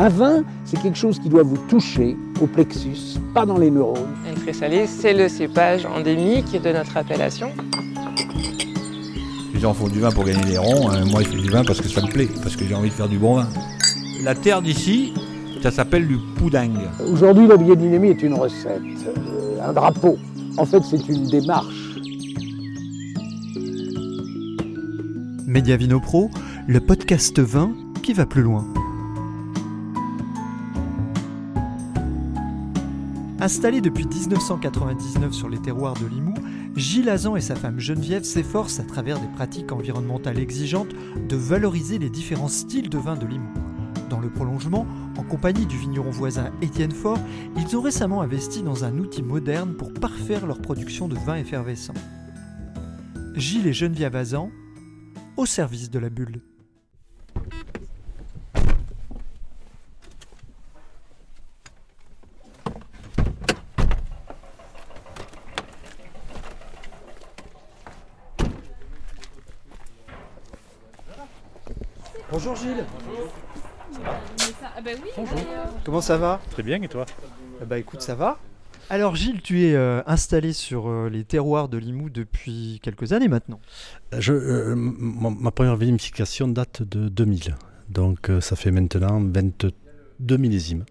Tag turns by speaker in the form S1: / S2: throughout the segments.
S1: Un vin, c'est quelque chose qui doit vous toucher au plexus, pas dans les neurones.
S2: Un très salé, c'est le cépage endémique de notre appellation.
S3: Les gens font du vin pour gagner des ronds, hein. moi je fais du vin parce que ça me plaît, parce que j'ai envie de faire du bon vin. La terre d'ici, ça s'appelle du pouding.
S1: Aujourd'hui, la biodynamie est une recette, euh, un drapeau. En fait, c'est une démarche.
S4: Mediavino Pro, le podcast vin qui va plus loin. Installé depuis 1999 sur les terroirs de Limoux, Gilles Azan et sa femme Geneviève s'efforcent à travers des pratiques environnementales exigeantes de valoriser les différents styles de vin de Limoux. Dans le prolongement, en compagnie du vigneron voisin Étienne Faure, ils ont récemment investi dans un outil moderne pour parfaire leur production de vin effervescent. Gilles et Geneviève Azan, au service de la bulle. Bonjour Gilles.
S5: Ah bah oui,
S4: Bonjour.
S5: euh,
S4: Comment ça va?
S6: Très bien, et toi?
S4: Eh Bah écoute, ça va. Alors Gilles, tu es euh, installé sur euh, les terroirs de Limoux depuis quelques années maintenant.
S6: Je, euh, Ma première vinification date de 2000. Donc euh, ça fait maintenant 22 millésimes.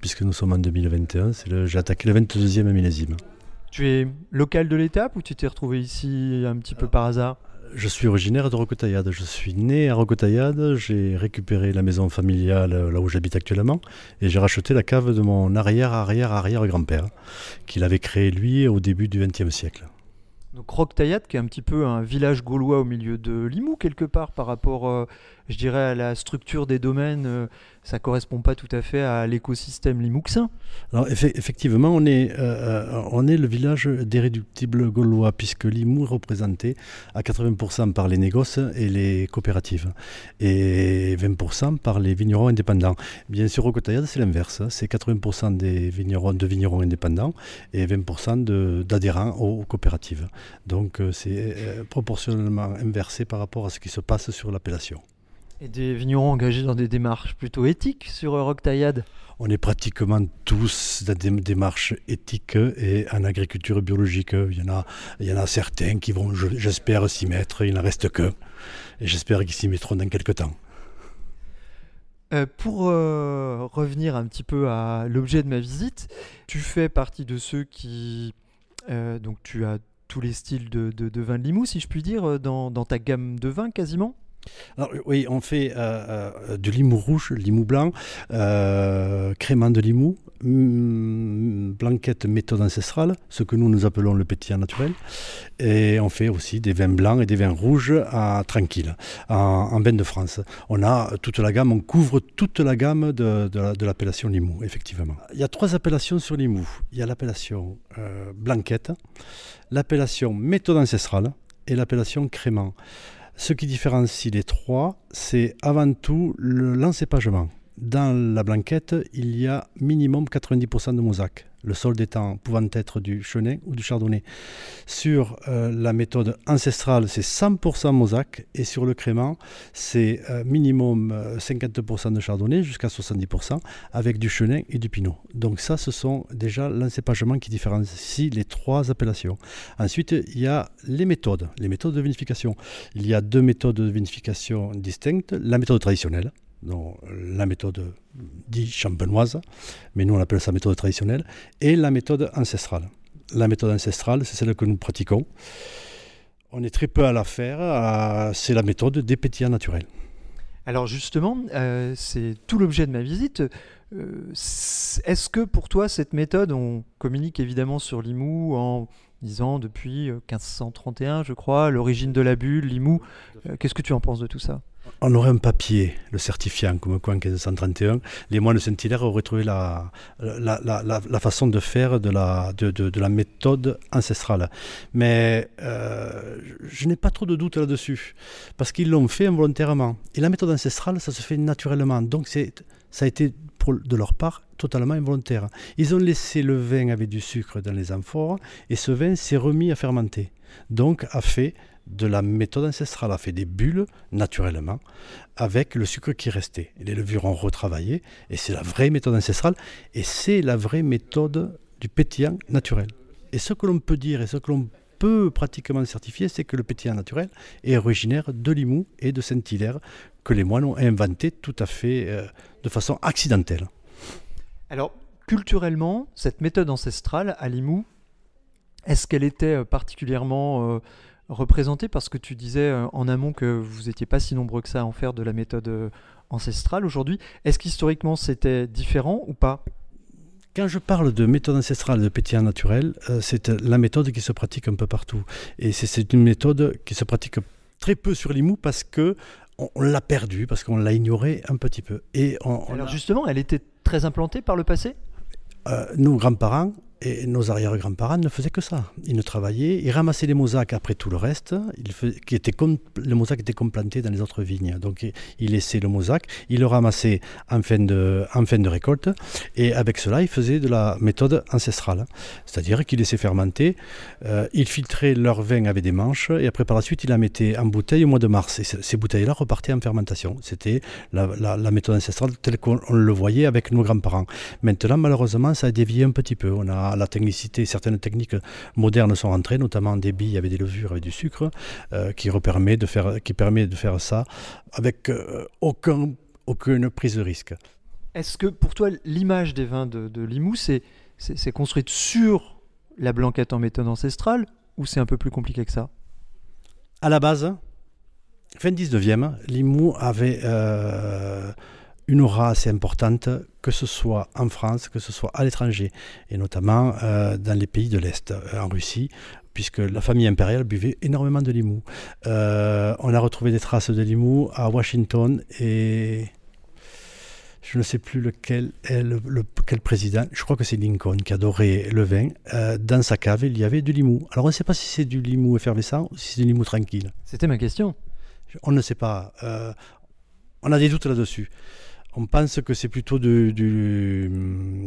S6: Puisque nous sommes en 2021, c'est le- j'ai attaqué le 22e millésime.
S4: Tu es local de l'étape ou tu t'es retrouvé ici un petit peu par hasard?
S6: Je suis originaire de Roquetaillade. Je suis né à Roquetaillade. J'ai récupéré la maison familiale euh, là où j'habite actuellement. Et j'ai racheté la cave de mon arrière-arrière-arrière-grand-père, qu'il avait créé lui au début du XXe siècle.
S4: Donc Roquetaillade, qui est un petit peu un village gaulois au milieu de Limoux quelque part par rapport, euh, je dirais, à la structure des domaines, euh, ça correspond pas tout à fait à l'écosystème limouxin.
S6: Alors effe- effectivement, on est, euh, euh, on est le village d'irréductibles gaulois, puisque Limoux est représenté à 80% par les négoces et les coopératives, et 20% par les vignerons indépendants. Bien sûr, au Cotaillade, c'est l'inverse. C'est 80% des vignerons, de vignerons indépendants et 20% de- d'adhérents aux coopératives. Donc c'est proportionnellement inversé par rapport à ce qui se passe sur l'appellation.
S4: Et des vignerons engagés dans des démarches plutôt éthiques sur Roquetaillade.
S6: On est pratiquement tous dans des démarches éthiques et en agriculture biologique. Il y en a, il y en a certains qui vont, je- j'espère, s'y mettre. Il n'en reste que. Et j'espère qu'ils s'y mettront dans quelques temps.
S4: Euh, pour euh, revenir un petit peu à l'objet de ma visite, tu fais partie de ceux qui... euh, donc tu as tous les styles de, de, de vin de Limoux, si je puis dire, dans, dans ta gamme de vins quasiment?
S6: Alors, oui, on fait euh, euh, du limou rouge, limou blanc, euh, crément de limou, hum, blanquette méthode ancestrale, ce que nous nous appelons le pétillant naturel. Et on fait aussi des vins blancs et des vins rouges à, tranquille, en, en de France. On a toute la gamme, on couvre toute la gamme de l'appellation limou, effectivement. Il y a trois appellations sur limou. Il y a l'appellation euh, blanquette, l'appellation méthode ancestrale et l'appellation crément. Ce qui différencie les trois, c'est avant tout le l'encépagement. Dans la blanquette, il y a minimum 90% de mosaque, le sol étant pouvant être du chenin ou du chardonnay. Sur euh, la méthode ancestrale, c'est 100% mosaque, et sur le crément, c'est euh, minimum euh, 50% de chardonnay jusqu'à 70% avec du chenin et du pinot. Donc ça, ce sont déjà l'encépagement qui différencie les trois appellations. Ensuite, il y a les méthodes, les méthodes de vinification. Il y a deux méthodes de vinification distinctes. La méthode traditionnelle, donc la méthode dite champenoise, mais nous on appelle ça méthode traditionnelle, et la méthode ancestrale. La méthode ancestrale, c'est celle que nous pratiquons. On est très peu à la faire, c'est la méthode des pétillants naturels.
S4: Alors justement, euh, c'est tout l'objet de ma visite. Euh, Est-ce que pour toi, cette méthode, on communique évidemment sur Limoux en disant depuis euh, 1531, je crois, l'origine de la bulle, Limoux. Euh, Qu'est-ce que tu en penses de tout ça?
S6: On aurait un papier le certifiant, comme quoi en 1531, les moines Saint-Hilaire auraient trouvé la, la, la, la- façon de faire de la, de, de- de la méthode ancestrale. Mais euh, je n'ai pas trop de doute là-dessus, parce qu'ils l'ont fait involontairement. Et la méthode ancestrale, ça se fait naturellement. Donc ça a été pour- de leur part totalement involontaire. Ils ont laissé le vin avec du sucre dans les amphores, et ce vin s'est remis à fermenter. Donc a fait de la méthode ancestrale a fait des bulles naturellement avec le sucre qui restait. Les levures ont retravaillé et c'est la vraie méthode ancestrale et c'est la vraie méthode du pétillant naturel. Et ce que l'on peut dire et ce que l'on peut pratiquement certifier, c'est que le pétillant naturel est originaire de Limoux et de Saint-Hilaire, que les moines ont inventé tout à fait euh, de façon accidentelle.
S4: Alors, culturellement, cette méthode ancestrale à Limoux, est-ce qu'elle était euh, particulièrement euh, représentée Parce que tu disais euh, en amont que vous n'étiez pas si nombreux que ça à en faire de la méthode euh, ancestrale aujourd'hui. Est-ce qu'historiquement c'était différent ou pas?
S6: Quand je parle de méthode ancestrale de pétillant naturel, euh, c'est la méthode qui se pratique un peu partout. Et c'est- une méthode qui se pratique très peu sur Limoux parce que on, l'a perdue, parce qu'on l'a ignorée un petit peu. Et on, on
S4: Alors
S6: a-
S4: justement, elle était très implantée par le passé?
S6: Euh, nos grands-parents et nos arrière-grands-parents ne faisaient que ça. Ils ne travaillaient, ils ramassaient les mosaques après tout le reste, ils fais- qui était le mosaque était complanté dans les autres vignes. Donc ils- laissaient le mosaque, ils le ramassaient en fin, de, en fin de récolte, et avec cela, ils faisaient de la méthode ancestrale. C'est-à-dire qu'ils laissaient fermenter, euh, ils filtraient leur vin avec des manches, et après par la suite, ils la mettaient en bouteille au mois de mars. Et ces bouteilles-là repartaient en fermentation. C'était la, la- méthode ancestrale telle qu'on on le voyait avec nos grands-parents. Maintenant, malheureusement, ça a dévié un petit peu. On a la technicité, certaines techniques modernes sont rentrées, notamment des billes avec des levures, avec du sucre, euh, qui, repermet de faire, qui permet de faire ça avec euh, aucun, aucune prise de risque.
S4: Est-ce que pour toi, l'image des vins de, de Limoux, c'est construite sur la blanquette en méthode ancestrale ou c'est un peu plus compliqué que ça?
S6: À la base, fin 19e, Limoux avait euh, une aura assez importante, que ce soit en France, que ce soit à l'étranger, et notamment euh, dans les pays de l'Est, euh, en Russie, puisque la famille impériale buvait énormément de Limoux. Euh, on a retrouvé des traces de Limoux à Washington et je ne sais plus lequel est le, le- quel président, je crois que c'est Lincoln qui adorait le vin. Euh, dans sa cave, il y avait du Limoux. Alors on ne sait pas si c'est du Limoux effervescent ou si c'est du Limoux tranquille.
S4: C'était ma question.
S6: On ne sait pas. Euh, on a des doutes là-dessus. On pense que c'est plutôt du, du,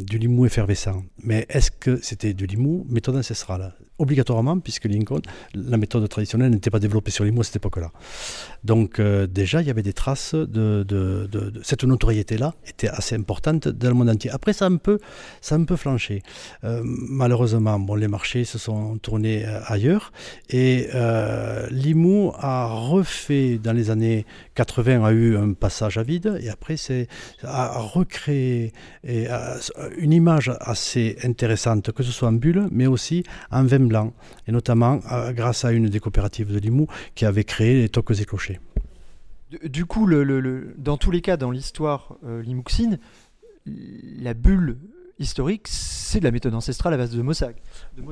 S6: du limou effervescent. Mais est-ce que c'était du limou? Méthode ancestrale Obligatoirement, puisque Lincoln, la méthode traditionnelle n'était pas développée sur limou à cette époque-là. Donc euh, déjà, il y avait des traces de, de- cette notoriété-là était assez importante dans le monde entier. Après, ça a un peu, ça a un peu flanché. Euh, malheureusement, bon, les marchés se sont tournés euh, ailleurs et Limoux a refait dans les années 80 a eu un passage à vide et après c'est a recréé une image assez intéressante que ce soit en bulle mais aussi en vin blanc et notamment euh, grâce à une des coopératives de Limoux qui avait créé les toques et clochers.
S4: Du, coup, le, le- le- dans tous les cas, dans l'histoire euh, limouxine, la bulle historique, c'est de la méthode ancestrale à base de Mosaque. De.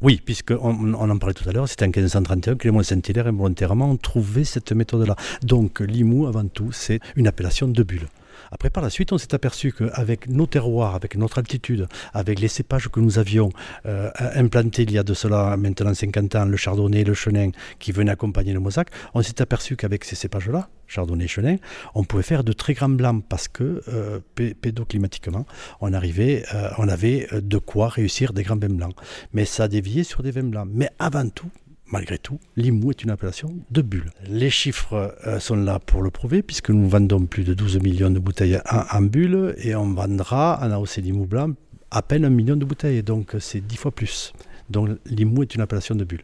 S6: Oui, puisque on, on en parlait tout à l'heure, c'était en 1531 que les moines Saint-Hilaire involontairement ont trouvé cette méthode-là. Donc Limoux, avant tout, c'est une appellation de bulle. Après, par la suite, on s'est aperçu qu'avec nos terroirs, avec notre altitude, avec les cépages que nous avions euh, implantés il y a de cela maintenant 50 ans, le chardonnay, le chenin, qui venaient accompagner le mosaque, on s'est aperçu qu'avec ces cépages-là, chardonnay et chenin, on pouvait faire de très grands blancs parce que euh, pé- pédoclimatiquement, on, arrivait, euh, on avait de quoi réussir des grands vins blancs. Mais ça dévié sur des vins blancs. Mais avant tout, malgré tout, Limoux est une appellation de bulle. Les chiffres euh, sont là pour le prouver, puisque nous vendons plus de 12 millions de bouteilles en, bulle, et on vendra en AOC Limoux blanc à peine un million de bouteilles, donc c'est dix fois plus. Donc Limoux est une appellation de bulle.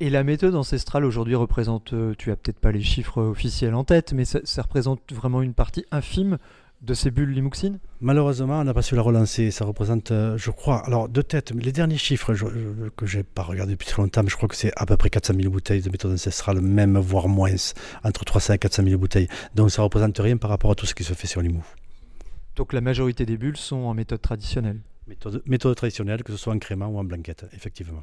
S4: Et la méthode ancestrale aujourd'hui représente, euh, tu as peut-être pas les chiffres officiels en tête, mais ça représente vraiment une partie infime de ces bulles limouxines
S6: Malheureusement, on n'a pas su la relancer. Ça représente, euh, je crois, alors de tête, les derniers chiffres je- je- que j'ai pas regardé depuis très longtemps, mais je crois que c'est à peu près 400 000 bouteilles de méthode ancestrale, même voire moins, entre 300 et 400 000 bouteilles. Donc ça représente rien par rapport à tout ce qui se fait sur Limoux.
S4: Donc la majorité des bulles sont en méthode traditionnelle.
S6: Méthode, méthode traditionnelle, que ce soit en crément ou en blanquette, effectivement.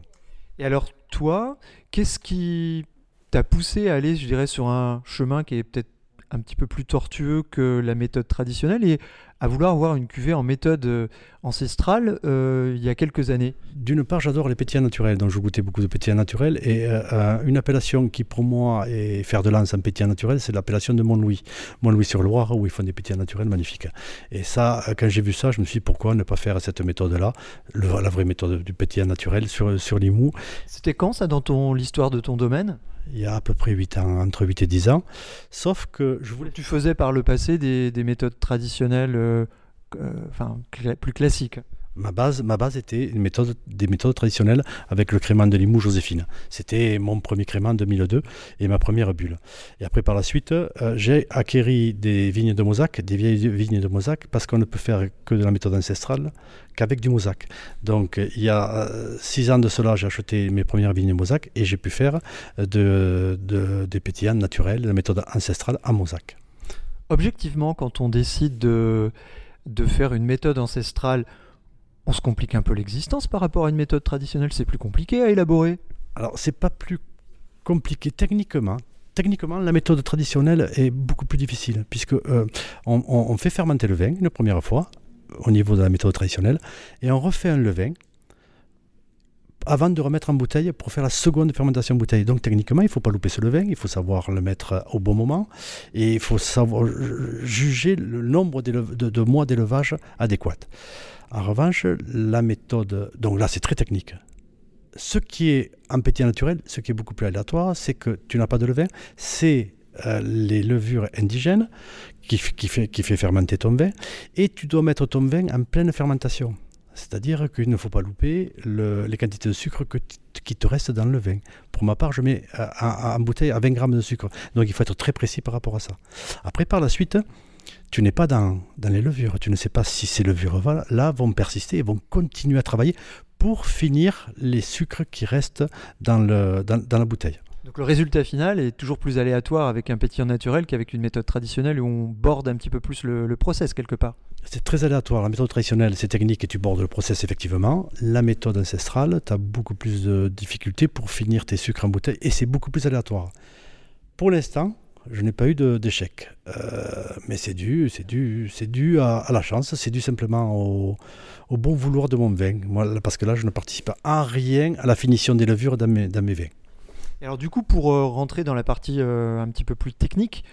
S4: Et alors toi, qu'est-ce qui t'a poussé à aller, je dirais, sur un chemin qui est peut-être un petit peu plus tortueux que la méthode traditionnelle et à vouloir avoir une cuvée en méthode euh, ancestrale euh, il y a quelques années
S6: D'une part, j'adore les pétillants naturels, donc je goûtais beaucoup de pétillants naturels. Et euh, une appellation qui, pour moi, est faire de lance en pétillant naturel, c'est l'appellation de Montlouis. Montlouis-sur-Loire, où ils font des pétillants naturels magnifiques. Et ça, quand j'ai vu ça, je me suis dit pourquoi ne pas faire cette méthode-là, la vraie méthode du pétillant naturel sur, sur Limoux.
S4: C'était quand ça dans ton l'histoire de ton domaine?
S6: Il y a à peu près 8 ans, entre 8 et 10 ans. Sauf que je voulais.
S4: Tu faisais par le passé des, des méthodes traditionnelles, euh, euh, enfin cla- plus classiques.
S6: Ma base, ma base était des méthodes traditionnelles avec le crément de Limoux Joséphine. C'était mon premier crément en 2002 et ma première bulle. Et après, par la suite, euh, j'ai acquéri des vignes de Mosaque, des vieilles vignes de Mosaque, parce qu'on ne peut faire que de la méthode ancestrale qu'avec du Mosaque. Donc, euh, il y a euh, six ans de cela, j'ai acheté mes premières vignes Mosaque et j'ai pu faire de, de- des pétillants naturels, de la méthode ancestrale à Mosaque.
S4: Objectivement, quand on décide de, de faire une méthode ancestrale, on se complique un peu l'existence par rapport à une méthode traditionnelle. C'est plus compliqué à élaborer.
S6: Alors, c'est pas plus compliqué techniquement. Techniquement, la méthode traditionnelle est beaucoup plus difficile, puisque euh, on, fait fermenter le vin une première fois, au niveau de la méthode traditionnelle, et on refait un levain avant de remettre en bouteille pour faire la seconde fermentation en bouteille. Donc techniquement, il ne faut pas louper ce levain, il faut savoir le mettre au bon moment, et il faut savoir ju- juger le nombre de, de mois d'élevage adéquat. En revanche, la méthode, donc là c'est très technique, ce qui est en pétillant naturel, ce qui est beaucoup plus aléatoire, c'est que tu n'as pas de levain, c'est euh, les levures indigènes qui, qui fait, qui fait fermenter ton vin, et tu dois mettre ton vin en pleine fermentation. C'est-à-dire qu'il ne faut pas louper le- les quantités de sucre que qui te restent dans le vin. Pour ma part, je mets euh, en bouteille à 20 grammes de sucre. Donc il faut être très précis par rapport à ça. Après, par la suite, tu n'es pas dans, dans les levures. Tu ne sais pas si ces levures-là vont persister et vont continuer à travailler pour finir les sucres qui restent dans, le, dans, dans la bouteille.
S4: Donc le résultat final est toujours plus aléatoire avec un pétillant naturel qu'avec une méthode traditionnelle où on borde un petit peu plus le, le process quelque part.
S6: C'est très aléatoire. La méthode traditionnelle, c'est technique et tu bordes le process effectivement. La méthode ancestrale, tu as beaucoup plus de difficultés pour finir tes sucres en bouteille et c'est beaucoup plus aléatoire. Pour l'instant, je n'ai pas eu d'échec. Euh, mais c'est dû, c'est dû, c'est dû à, à la chance, c'est dû simplement au, bon vouloir de mon vin. Moi, parce que là, je ne participe en rien à la finition des levures dans mes, vins.
S4: Alors du coup, pour euh, rentrer dans la partie euh, un petit peu plus technique,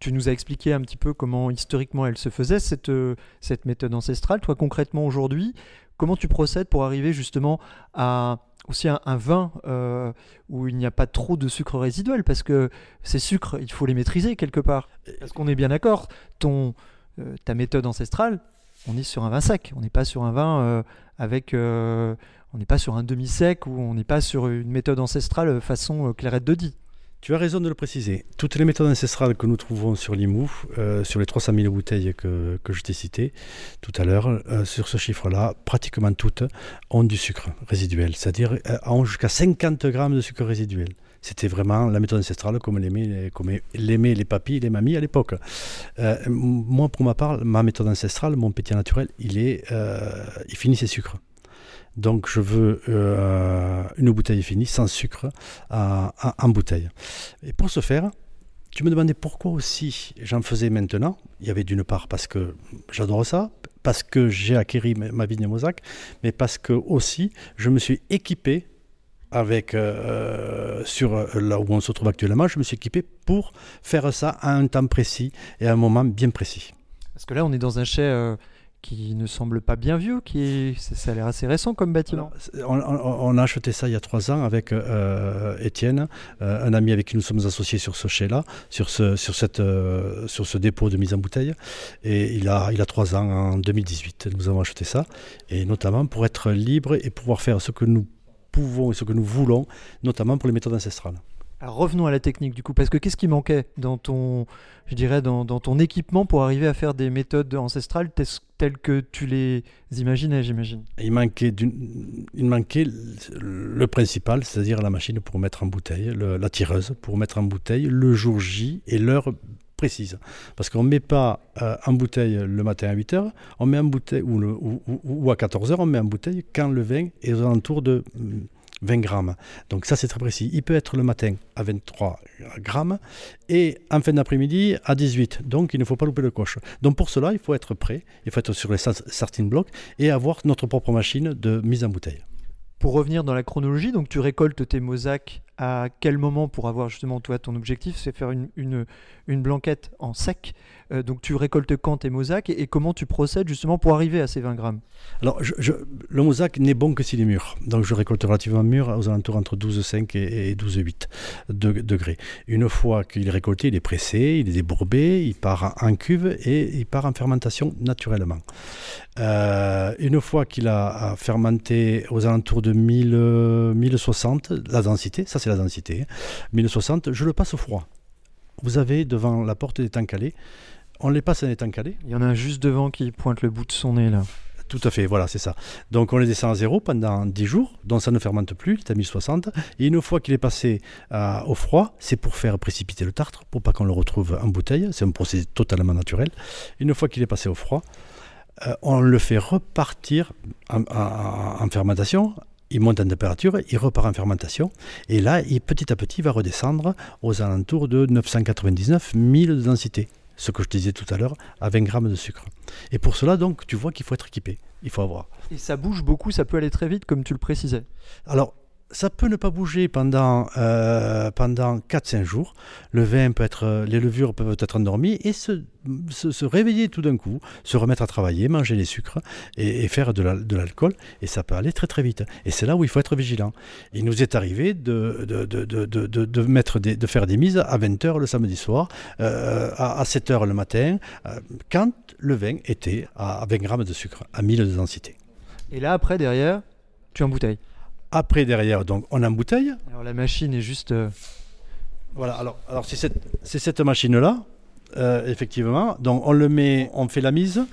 S4: tu nous as expliqué un petit peu comment historiquement elle se faisait, cette méthode ancestrale. Toi concrètement aujourd'hui, comment tu procèdes pour arriver justement à aussi un, un vin euh, où il n'y a pas trop de sucre résiduel? Parce que ces sucres, il faut les maîtriser quelque part. Parce qu'on est bien d'accord, ton, euh, ta méthode ancestrale, on est sur un vin sec, on n'est pas sur un vin euh, avec... on n'est pas sur un demi-sec ou on n'est pas sur une méthode ancestrale façon clairette de Die.
S6: Tu as raison de le préciser. Toutes les méthodes ancestrales que nous trouvons sur Limoux, euh, sur les 300 000 bouteilles que, que je t'ai citées tout à l'heure, euh, sur ce chiffre-là, pratiquement toutes ont du sucre résiduel, c'est-à-dire euh, ont jusqu'à 50 grammes de sucre résiduel. C'était vraiment la méthode ancestrale comme l'aimaient l'aimaient les papis les mamies à l'époque. Euh, moi, pour ma part, ma méthode ancestrale, mon pétillant naturel, il, est, il finit ses sucres. Donc je veux euh, une bouteille finie, sans sucre, en bouteille. Et pour ce faire, tu me demandais pourquoi aussi j'en faisais maintenant. Il y avait d'une part parce que j'adore ça, parce que j'ai acquéri ma vigne Mosaque, mais parce que aussi je me suis équipé avec euh, sur euh, là où on se trouve actuellement, je me suis équipé pour faire ça à un temps précis et à un moment bien précis.
S4: Parce que là, on est dans un chai qui ne semble pas bien vieux, qui est, ça, a l'air assez récent comme bâtiment.
S6: On a acheté ça il y a trois ans avec euh, Étienne, euh, un ami avec qui nous sommes associés sur ce chai-là, sur ce, sur, cette, euh, sur ce dépôt de mise en bouteille. Et il a, il a trois ans, en 2018, nous avons acheté ça. Et notamment pour être libre et pouvoir faire ce que nous pouvons et ce que nous voulons, notamment pour les méthodes ancestrales.
S4: Alors revenons à la technique du coup, parce que qu'est-ce qui manquait dans ton, je dirais, dans, ton équipement pour arriver à faire des méthodes ancestrales telles que tu les imaginais, j'imagine?
S6: Il manquait, il manquait le principal, c'est-à-dire la machine pour mettre en bouteille, le- la tireuse pour mettre en bouteille le jour J et l'heure précise. Parce qu'on ne met pas euh, en bouteille le matin à 8h, on met en bouteille, ou, le- ou- ou- à 14h, on met en bouteille quand le vin est aux alentours de 20 grammes. Donc ça c'est très précis. Il peut être le matin à 23 grammes et en fin d'après-midi à 18. Donc il ne faut pas louper le coche. Donc pour cela, il faut être prêt, il faut être sur les starting blocks et avoir notre propre machine de mise en bouteille.
S4: Pour revenir dans la chronologie, donc tu récoltes tes mosaques à quel moment pour avoir justement toi ton objectif, c'est faire une, une, une blanquette en sec. Euh, donc tu récoltes quand tes mosaques et, comment tu procèdes justement pour arriver à ces 20 grammes?
S6: Alors, je- le mosaque n'est bon que s'il est mûr. Donc, je récolte relativement mûr aux alentours entre 12,5 et, et 12,8 de- degrés. Une fois qu'il est récolté, il est pressé, il est débourbé, il part en cuve et il part en fermentation naturellement. Euh, une fois qu'il a fermenté aux alentours de 1000, euh, 1060, la densité, ça c'est la densité, hein, 1060, je le passe au froid. Vous avez devant la porte des temps calés, on les passe en étant calés.
S4: Il y en a un juste devant qui pointe le bout de son nez là.
S6: Tout à fait, voilà, c'est ça. Donc on les descend à zéro pendant 10 jours, donc ça ne fermente plus, il est à 1060. Et une fois qu'il est passé euh, au froid, c'est pour faire précipiter le tartre, pour pas qu'on le retrouve en bouteille. C'est un procédé totalement naturel. Une fois qu'il est passé au froid, euh, on le fait repartir en, en- en fermentation. Il monte en température, il repart en fermentation. Et là, il, petit à petit, il va redescendre aux alentours de 999 1000 de densité. Ce que je te disais tout à l'heure, à 20 grammes de sucre. Et pour cela, donc, tu vois qu'il faut être équipé. Il faut avoir.
S4: Et ça bouge beaucoup, ça peut aller très vite comme tu le précisais?
S6: Alors, ça peut ne pas bouger pendant, euh, pendant 4-5 jours. Le vin peut être, les levures peuvent être endormies et se, se, réveiller tout d'un coup, se remettre à travailler, manger les sucres et, faire de la- de l'alcool. Et ça peut aller très très vite. Et c'est là où il faut être vigilant. Il nous est arrivé de, de, de, de, de, faire des mises à 20h le samedi soir, euh, à, à 7h le matin, euh, quand le vin était à 20 grammes de sucre, à 1000 de densité.
S4: Et là après derrière, tu embouteilles.
S6: Après, derrière, donc, on embouteille.
S4: Alors la machine est juste euh,
S6: Voilà, alors, alors c'est cette, c'est cette machine-là, euh, effectivement. Donc on le met, on fait la mise.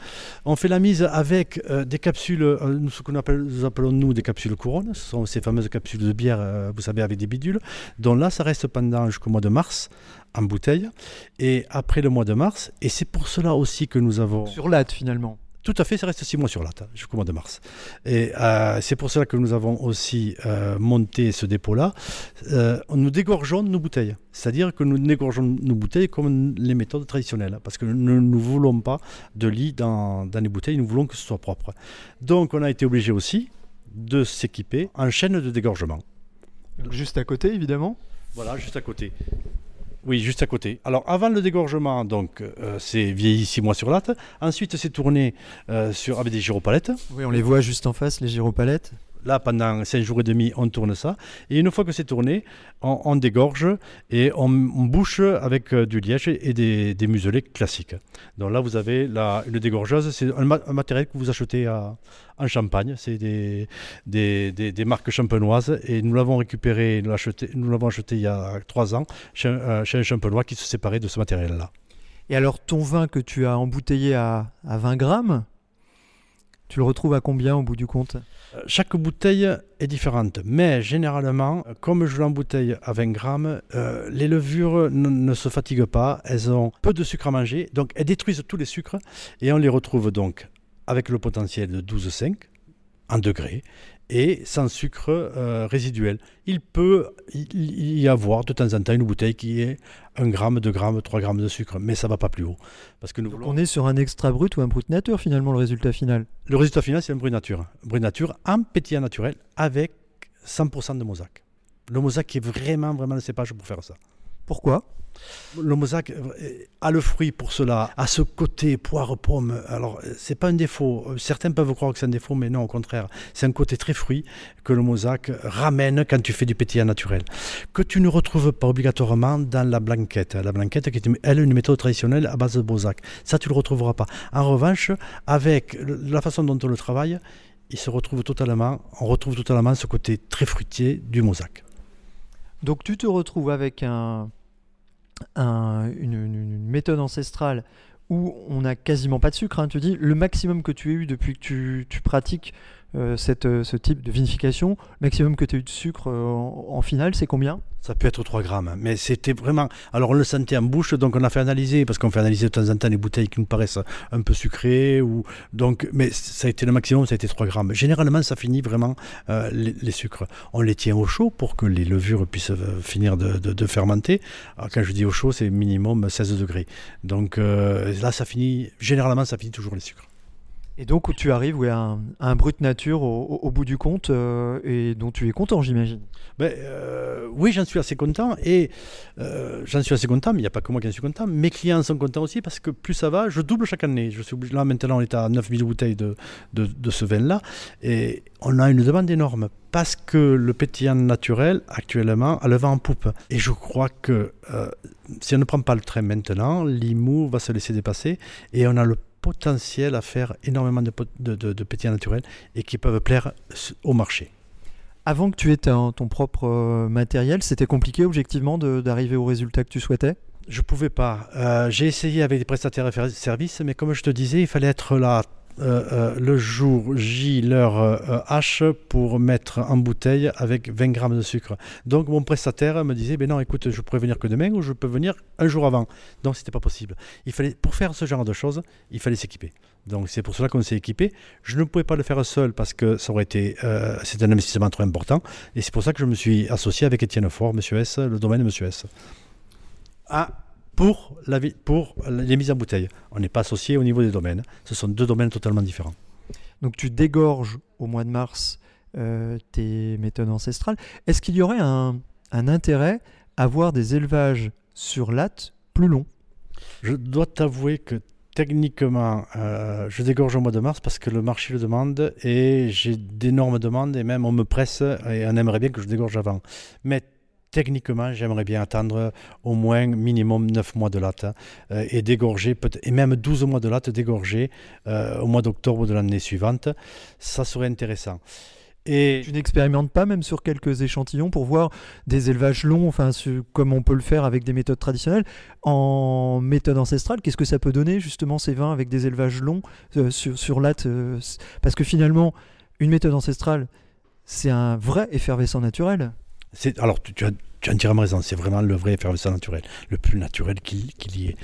S6: On fait la mise avec euh, des capsules, ce qu'on appelle, nous appelons nous des capsules couronnes. Ce sont ces fameuses capsules de bière, vous savez, avec des bidules. Donc là, ça reste pendant jusqu'au mois de mars en bouteille. Et après le mois de mars, et c'est pour cela aussi que nous avons...
S4: sur latte finalement.
S6: Tout à fait, ça reste six mois sur latte, hein, jusqu'au mois de mars. Et euh, c'est pour cela que nous avons aussi euh, monté ce dépôt-là. Euh, nous dégorgeons nos bouteilles. C'est-à-dire que nous dégorgeons nos bouteilles comme les méthodes traditionnelles. Parce que nous ne voulons pas de lit dans, dans les bouteilles, nous voulons que ce soit propre. Donc on a été obligé aussi de s'équiper en chaîne de dégorgement.
S4: Juste à côté évidemment.
S6: Voilà, juste à côté. Oui, juste à côté. Alors, avant le dégorgement, donc, euh, c'est vieilli 6 mois sur latte. Ensuite, c'est tourné euh, sur, avec des gyropalettes.
S4: Oui, on les voit juste en face les gyropalettes.
S6: Là, pendant 5 jours et demi, on tourne ça. Et une fois que c'est tourné, on, dégorge et on, bouche avec euh, du liège et des, des classiques. Donc là, vous avez la, une dégorgeuse. C'est un, ma- un matériel que vous achetez à- en Champagne. C'est des, des, des- marques champenoises. Et nous l'avons récupéré, nous l'avons acheté, il y a 3 ans chez, euh, chez un champenois qui se séparait de ce matériel-là.
S4: Et alors ton vin que tu as embouteillé à, à 20 grammes, tu le retrouves à combien au bout du compte?
S6: Euh, Chaque bouteille est différente, mais généralement, euh, comme je l'embouteille à 20 grammes, euh, les levures ne, ne se fatiguent pas, elles ont peu de sucre à manger, donc elles détruisent tous les sucres, et on les retrouve donc avec le potentiel de 12,5 en degrés, et sans sucre euh, résiduel. Il peut y avoir de temps en temps une bouteille qui est 1 gramme, 2 grammes, 3 grammes de sucre, mais ça ne va pas plus haut. Parce que nous voulons-
S4: on est sur un extra brut ou un brut nature finalement le résultat final?
S6: le résultat final, c'est un bruit nature. Un bruit nature en pétillant naturel avec 100% de mosaque. Le mosaque est vraiment, vraiment le cépage pour faire ça.
S4: Pourquoi
S6: Le mosaque euh, a le fruit pour cela, a ce côté poire-pomme. Alors, euh, c'est pas un défaut. Euh, Certains peuvent croire que c'est un défaut, mais non, au contraire. C'est un côté très fruit que le mosaque ramène quand tu fais du pétillant naturel. Que tu ne retrouves pas obligatoirement dans la blanquette. La blanquette, qui est, elle, une méthode traditionnelle à base de mosaque. Ça, tu le retrouveras pas. En revanche, avec la façon dont on le travaille, il se retrouve totalement, on retrouve totalement ce côté très fruitier du mosaque.
S4: Donc tu te retrouves avec un, un- une, méthode ancestrale où on n'a quasiment pas de sucre. hein. Tu dis le maximum que tu as eu depuis que tu pratiques euh, euh, ce type de vinification, le maximum que tu as eu de sucre euh, en, en finale, c'est combien?
S6: Ça peut être 3 grammes, mais c'était vraiment. Alors on le sentait en bouche, donc on a fait analyser, parce qu'on fait analyser de temps en temps les bouteilles qui nous paraissent un peu sucrées. Donc, mais ça a été le maximum, ça a été 3 grammes. Généralement, ça finit vraiment les, sucres. On les tient au chaud pour que les levures puissent finir de, fermenter. Quand je dis au chaud, c'est minimum 16 degrés. Donc là, ça finit. Généralement, ça finit toujours les sucres.
S4: Et donc, où tu arrives ouais, à, un, brut nature au, bout du compte euh, et dont tu es content, j'imagine.
S6: Ben, euh, oui, j'en suis assez content et euh, j'en suis assez content, mais il n'y a pas que moi qui en suis content. Mes clients sont contents aussi parce que plus ça va, je double chaque année. Je suis là maintenant, on est à 9000 bouteilles de, de, de ce vin-là et on a une demande énorme parce que le pétillant naturel actuellement a le vent en poupe. Et je crois que euh, si on ne prend pas le train maintenant, Limoux va se laisser dépasser et on a le potentiel à faire énormément de, de, de- naturels et qui peuvent plaire au marché.
S4: Avant que tu aies ta- ton propre euh, matériel, c'était compliqué objectivement d'arriver au résultat que tu souhaitais?
S6: Je pouvais pas. Euh, j'ai essayé avec des prestataires de services, mais comme je te disais, il fallait être là euh, euh, le jour J, l'heure euh, H pour mettre en bouteille avec 20 grammes de sucre. Donc mon prestataire me disait, ben non, écoute, je pourrais venir que demain ou je peux venir un jour avant. Donc c'était pas possible. Il fallait, pour faire ce genre de choses, il fallait s'équiper. Donc c'est pour cela qu'on s'est équipé. Je ne pouvais pas le faire seul parce que ça aurait été, c'est un investissement trop important. Et c'est pour ça que je me suis associé avec Étienne Fort, Monsieur S, le domaine Monsieur S. Ah, pour, la, vi- pour les mises en bouteille. On n'est pas associé au niveau des domaines. Ce sont deux domaines totalement différents.
S4: Donc tu dégorges au mois de mars euh, tes méthodes ancestrales. Est-ce qu'il y aurait un, un intérêt à avoir des élevages sur latte plus longs?
S6: Je dois t'avouer que techniquement, euh, je dégorge au mois de mars parce que le marché le demande et j'ai d'énormes demandes et même on me presse et on aimerait bien que je dégorge avant. Mais techniquement, j'aimerais bien attendre au moins minimum 9 mois de latte euh, et dégorger, et même 12 mois de latte dégorger euh, au mois d'octobre de l'année suivante. Ça serait intéressant. Et
S4: Tu n'expérimentes pas même sur quelques échantillons pour voir des élevages longs, enfin comme on peut le faire avec des méthodes traditionnelles, en méthode ancestrale Qu'est-ce que ça peut donner justement ces vins avec des élevages longs euh, sur, sur latte euh, Parce que finalement, une méthode ancestrale, c'est un vrai effervescent naturel.
S6: C'est, alors, tu, as, tu as entièrement raison, c'est vraiment le vrai effervescent naturel, le plus naturel qu'il, y ait.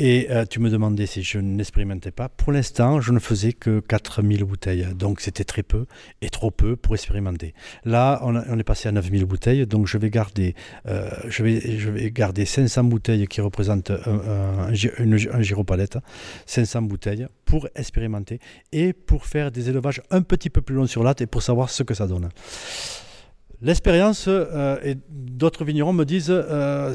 S6: Et euh, tu me demandais si je n'expérimentais pas. Pour l'instant, je ne faisais que 4000 bouteilles, donc c'était très peu et trop peu pour expérimenter. Là, on, est passé à 9000 bouteilles, donc je vais garder, euh, je vais, je vais garder 500 bouteilles qui représentent un, une un giropalette, 500 bouteilles pour expérimenter et pour faire des élevages un petit peu plus longs sur latte et pour savoir ce que ça donne. L'expérience euh, et d'autres vignerons me disent, euh,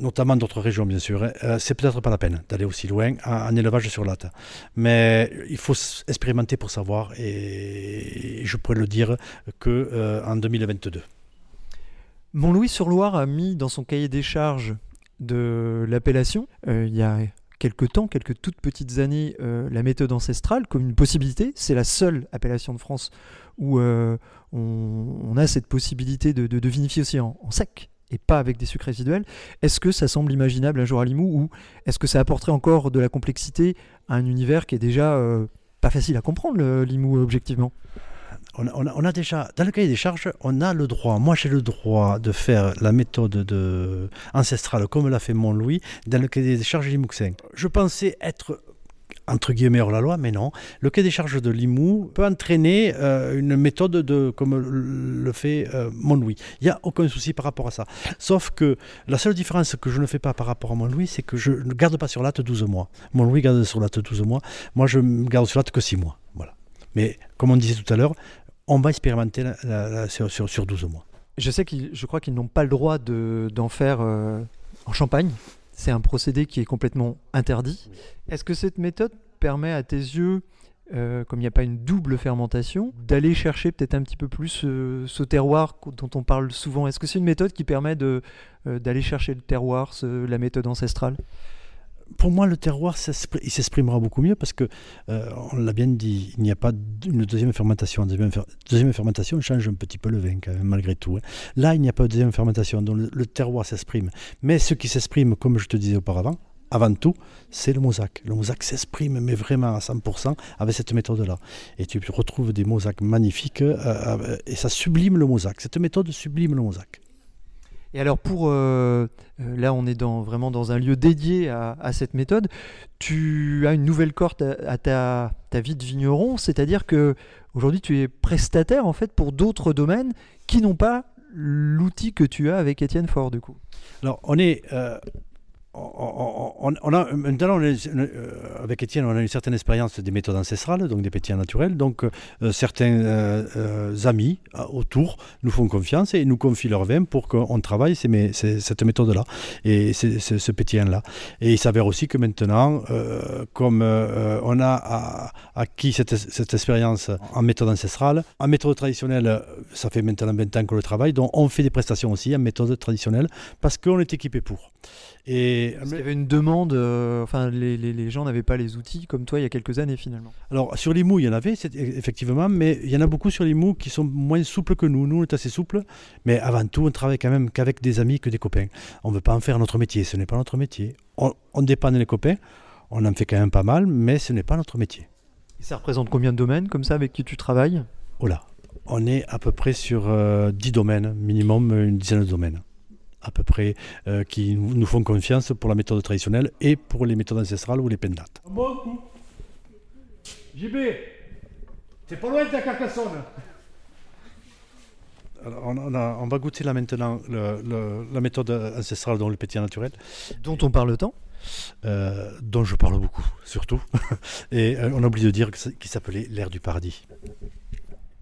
S6: notamment d'autres régions bien sûr, hein, euh, c'est peut-être pas la peine d'aller aussi loin en, élevage sur latte. Mais il faut expérimenter pour savoir et je pourrais le dire que en 2022.
S4: Montlouis-sur-Loire a mis dans son cahier des charges de l'appellation, il y a quelques temps, quelques toutes petites années, euh, la méthode ancestrale comme une possibilité. C'est la seule appellation de France où euh, on, a cette possibilité de, vinifier aussi en, en sec et pas avec des sucres résiduels. Est-ce que ça semble imaginable un jour à Limoux ou est-ce que ça apporterait encore de la complexité à un univers qui est déjà euh, pas facile à comprendre, le Limoux, objectivement?
S6: On a, déjà, dans le cahier des charges, on a le droit, moi j'ai le droit de faire la méthode de, ancestrale comme l'a fait Montlouis dans le cahier des charges Limouxin. Je pensais être entre guillemets hors la loi, mais non. Le cahier des charges de Limoux peut entraîner euh, une méthode de, comme le fait euh, Montlouis. Il n'y a aucun souci par rapport à ça. Sauf que la seule différence que je ne fais pas par rapport à Montlouis, c'est que je ne garde pas sur latte 12 mois. Montlouis garde sur latte 12 mois. Moi, je ne garde sur latte que 6 mois. Voilà. Mais comme on disait tout à l'heure, on va expérimenter la- la- la- sur, sur, sur 12 mois.
S4: Je sais qu'ils, je crois qu'ils n'ont pas le droit de, d'en faire euh, en Champagne. C'est un procédé qui est complètement interdit. Est-ce que cette méthode permet à tes yeux, euh, comme il n'y a pas une double fermentation, d'aller chercher peut-être un petit peu plus euh, ce terroir dont on parle souvent? Est-ce que c'est une méthode qui permet de, euh, d'aller chercher le terroir, ce- la méthode ancestrale?
S6: Pour moi, le terroir, il s'exprimera beaucoup mieux parce que, euh, on l'a bien dit, il n'y a pas une deuxième fermentation. Deuxième, deuxième fermentation change un petit peu le vin, quand même, malgré tout. hein. Là, il n'y a pas de deuxième fermentation, donc le, le terroir s'exprime. Mais ce qui s'exprime, comme je te disais auparavant, avant tout, c'est le mosaque. Le mosaque s'exprime, mais vraiment à 100% avec cette méthode-là. Et tu retrouves des mosaques magnifiques euh, euh, et ça sublime le mosaque. Cette méthode sublime le mosaque.
S4: Et alors pour euh, euh, là on est dans, vraiment dans un lieu dédié à, cette méthode, tu as une nouvelle corde à, ta vie de vigneron, c'est-à-dire que aujourd'hui tu es prestataire en fait pour d'autres domaines qui n'ont pas l'outil que tu as avec Étienne Fort du coup.
S6: Alors, on est, euh, on, a, maintenant, euh, avec Étienne, on a une certaine expérience des méthodes ancestrales, donc des pétillants naturels. Donc, euh, certains euh, euh, amis autour nous font confiance et nous confient leur vin pour qu'on travaille ces mé- ces- cette méthode-là et ces- ce, pétillant-là. Et il s'avère aussi que maintenant, comme on a acquis cette, expérience en méthode ancestrale, en méthode traditionnelle, ça fait maintenant 20 ans qu'on le travaille, donc on fait des prestations aussi en méthode traditionnelle parce qu'on est équipé pour.
S4: Parce qu'il y avait une demande, euh, enfin les, les- les gens n'avaient pas les outils comme toi il y a quelques années finalement.
S6: alors sur les mous, il y en avait c'est- effectivement, mais il y en a beaucoup sur les mous qui sont moins souples que nous. Nous, on est assez souples, mais avant tout, on travaille quand même qu'avec des amis, que des copains. On ne veut pas en faire notre métier, ce n'est pas notre métier. On, on dépanne les copains, on en fait quand même pas mal, mais ce n'est pas notre métier.
S4: Et ça représente combien de domaines comme ça avec qui tu travailles?
S6: Oh là, on est à peu près sur euh, 10 domaines, minimum une dizaine de domaines, à peu près, euh, qui nous font confiance pour la méthode traditionnelle et pour les méthodes ancestrales ou les pendates.
S3: Bon coup. JB, c'est pas loin de ta Carcassonne.
S6: Alors, on, on a- on va goûter là maintenant le- le- la méthode ancestrale, donc le pétillant naturel,
S4: dont on parle tant
S6: euh, dont je parle beaucoup, surtout. Et euh, on a oublié de dire qu'il s'appelait l'air du paradis.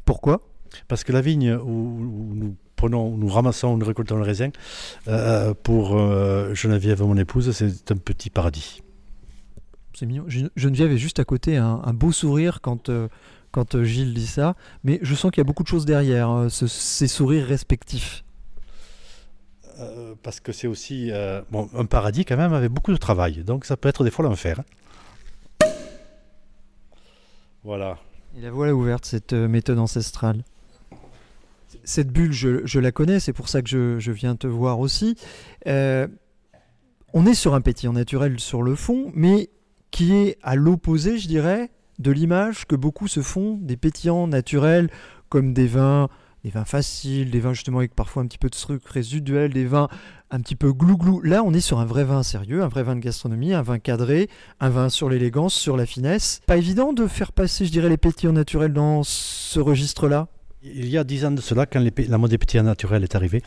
S4: Pourquoi?
S6: Parce que la vigne où, où nous prenons, nous ramassons, nous récoltons le raisin, euh, pour euh, Geneviève, mon épouse, c'est un petit paradis.
S4: C'est mignon. Gen- Geneviève est juste à côté, un, un beau sourire quand, euh, quand euh, Gilles dit ça. Mais je sens qu'il y a beaucoup de choses derrière, ce- ces sourires respectifs.
S6: Euh, parce que c'est aussi bon, un paradis quand même avec beaucoup de travail. Donc ça peut être des fois l'enfer. hein. Voilà.
S4: Et la voilà ouverte, cette méthode ancestrale. Cette bulle, je, la connais, c'est pour ça que je, viens te voir aussi. Euh, on est sur un pétillant naturel sur le fond, mais qui est à l'opposé, je dirais, de l'image que beaucoup se font des pétillants naturels comme des vins, des vins faciles, des vins justement avec parfois un petit peu de trucs résiduels, des vins un petit peu glouglou. Là, on est sur un vrai vin sérieux, un vrai vin de gastronomie, un vin cadré, un vin sur l'élégance, sur la finesse. Pas évident de faire passer, je dirais, les pétillants naturels dans ce registre-là?
S6: Il y a dix ans de cela, quand la mode naturels est arrivée,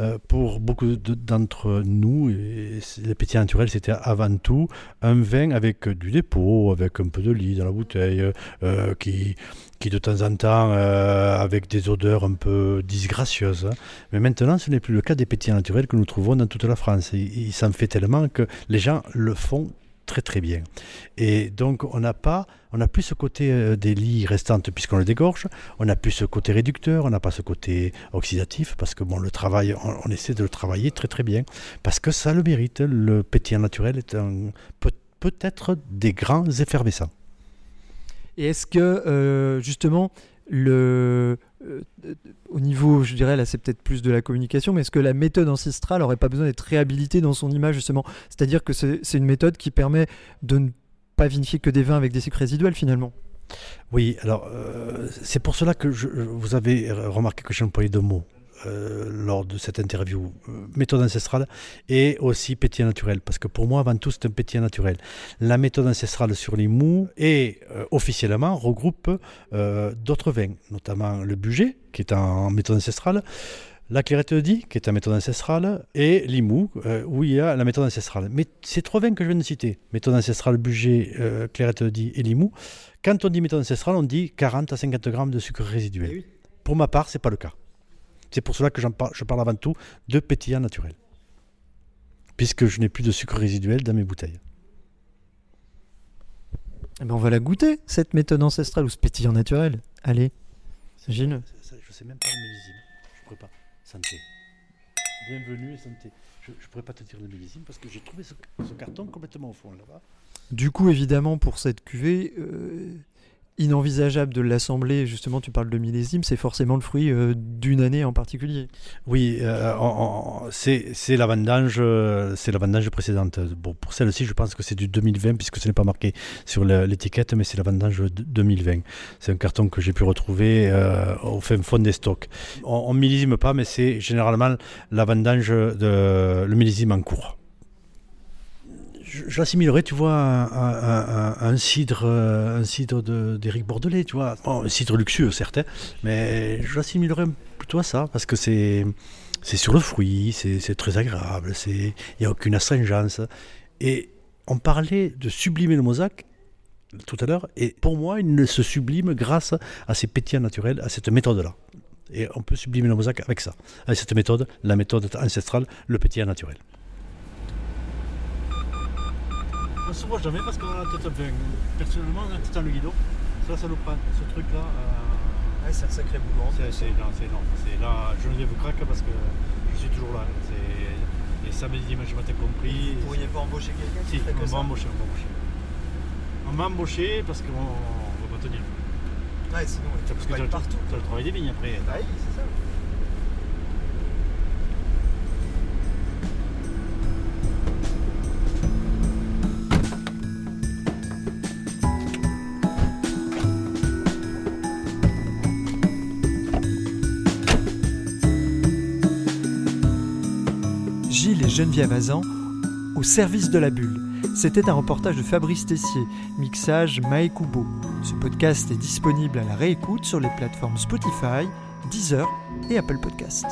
S6: euh, pour beaucoup de- d'entre nous, les pétillants naturels, c'était avant tout un vin avec du dépôt, avec un peu de lit dans la bouteille, euh, qui, qui de temps en temps, euh, avec des odeurs un peu disgracieuses. hein. Mais maintenant, ce n'est plus le cas des pétillants naturels que nous trouvons dans toute la France. Il, il s'en fait tellement que les gens le font très très bien. Et donc, on n'a pas, on plus ce côté euh, des lits restantes puisqu'on le dégorge. On n'a plus ce côté réducteur, on n'a pas ce côté oxydatif, parce que bon, le travail, on, on essaie de le travailler très très bien, parce que ça le mérite. Le pétillant naturel est un peut- peut-être des grands effervescents.
S4: Et est-ce que, euh, justement, le, euh, au niveau, je dirais, là c'est peut-être plus de la communication, mais est-ce que la méthode ancestrale n'aurait pas besoin d'être réhabilitée dans son image, justement? C'est-à-dire que c'est c'est une méthode qui permet de ne pas vinifier que des vins avec des sucres résiduels, finalement?
S6: Oui, alors euh, c'est pour cela que je- vous avez remarqué que j'ai employé deux mots euh, lors de cette interview, euh, méthode ancestrale et aussi pétillant naturel, parce que pour moi avant tout c'est un pétillant naturel. La méthode ancestrale sur les mous et euh, officiellement regroupe d'autres vins, notamment le budget qui est en méthode ancestrale, la clairette de Die, qui est en méthode ancestrale, et l'imou, euh, où il y a la méthode ancestrale. Mais ces trois vins que je viens de citer, méthode ancestrale, budget, euh, clairette de Die et l'imou, quand on dit méthode ancestrale, on dit 40 à 50 grammes de sucre résiduel. Pour ma part, c'est pas le cas. C'est pour cela que par- je parle avant tout de pétillant naturel. Puisque je n'ai plus de sucre résiduel dans mes bouteilles.
S4: Eh ben, On va la goûter, cette méthode ancestrale ou ce pétillant naturel. Allez, Gilles.
S6: Je sais même pas le millésime. Je pourrais pas. Santé. Bienvenue et santé. Je ne pourrais pas te dire le millésime parce que j'ai trouvé ce, ce carton complètement au fond là-bas.
S4: Du coup, évidemment, pour cette cuvée, euh, inenvisageable de l'assembler, justement, tu parles de millésime, c'est forcément le fruit euh, d'une année en particulier.
S6: Oui, euh, c'est la vendange, euh, c'est la vendange précédente. Bon, pour celle-ci, je pense que c'est du 2020 puisque ce n'est pas marqué sur l'étiquette, mais c'est la vendange de 2020. C'est un carton que j'ai pu retrouver au fin fond des stocks. On, ne millésime pas, mais c'est généralement la vendange de le millésime en cours. L'assimilerais, tu vois, à un cidre, euh, un cidre de- d'Éric Bordelais, tu vois. Un cidre luxueux, certes, hein, mais je l'assimilerais plutôt à ça, parce que c'est sur le fruit, c'est très agréable, il n'y a aucune astringence. Et on parlait de sublimer le mosaque tout à l'heure, et pour moi, il ne se sublime grâce à ces pétillants naturels, à cette méthode-là. Et on peut sublimer le mosaque avec ça, avec cette méthode, la méthode ancestrale, le pétillant naturel. On se voit jamais parce qu'on a bien. Personnellement, on a dans le guidon. Ça, ça nous prend. Ce truc-là, euh,
S4: c'est un sacré boulot.
S6: c'est c'est énorme, c'est énorme. Là, Geneviève craque parce que je suis toujours là. Et samedi, dimanche matin compris.
S4: Vous pourriez pas embaucher quelqu'un
S6: Si, on va embaucher, on va embaucher. On va embaucher parce qu'on ne va pas tenir.
S4: Ouais, sinon,
S6: Parce que tu as,
S4: partout.
S6: le travail des vignes après.
S4: Au service de la bulle. C'était un reportage de Fabrice Tessier, mixage Mae Kubo. Ce podcast est disponible à la réécoute sur les plateformes Spotify, Deezer et Apple Podcast.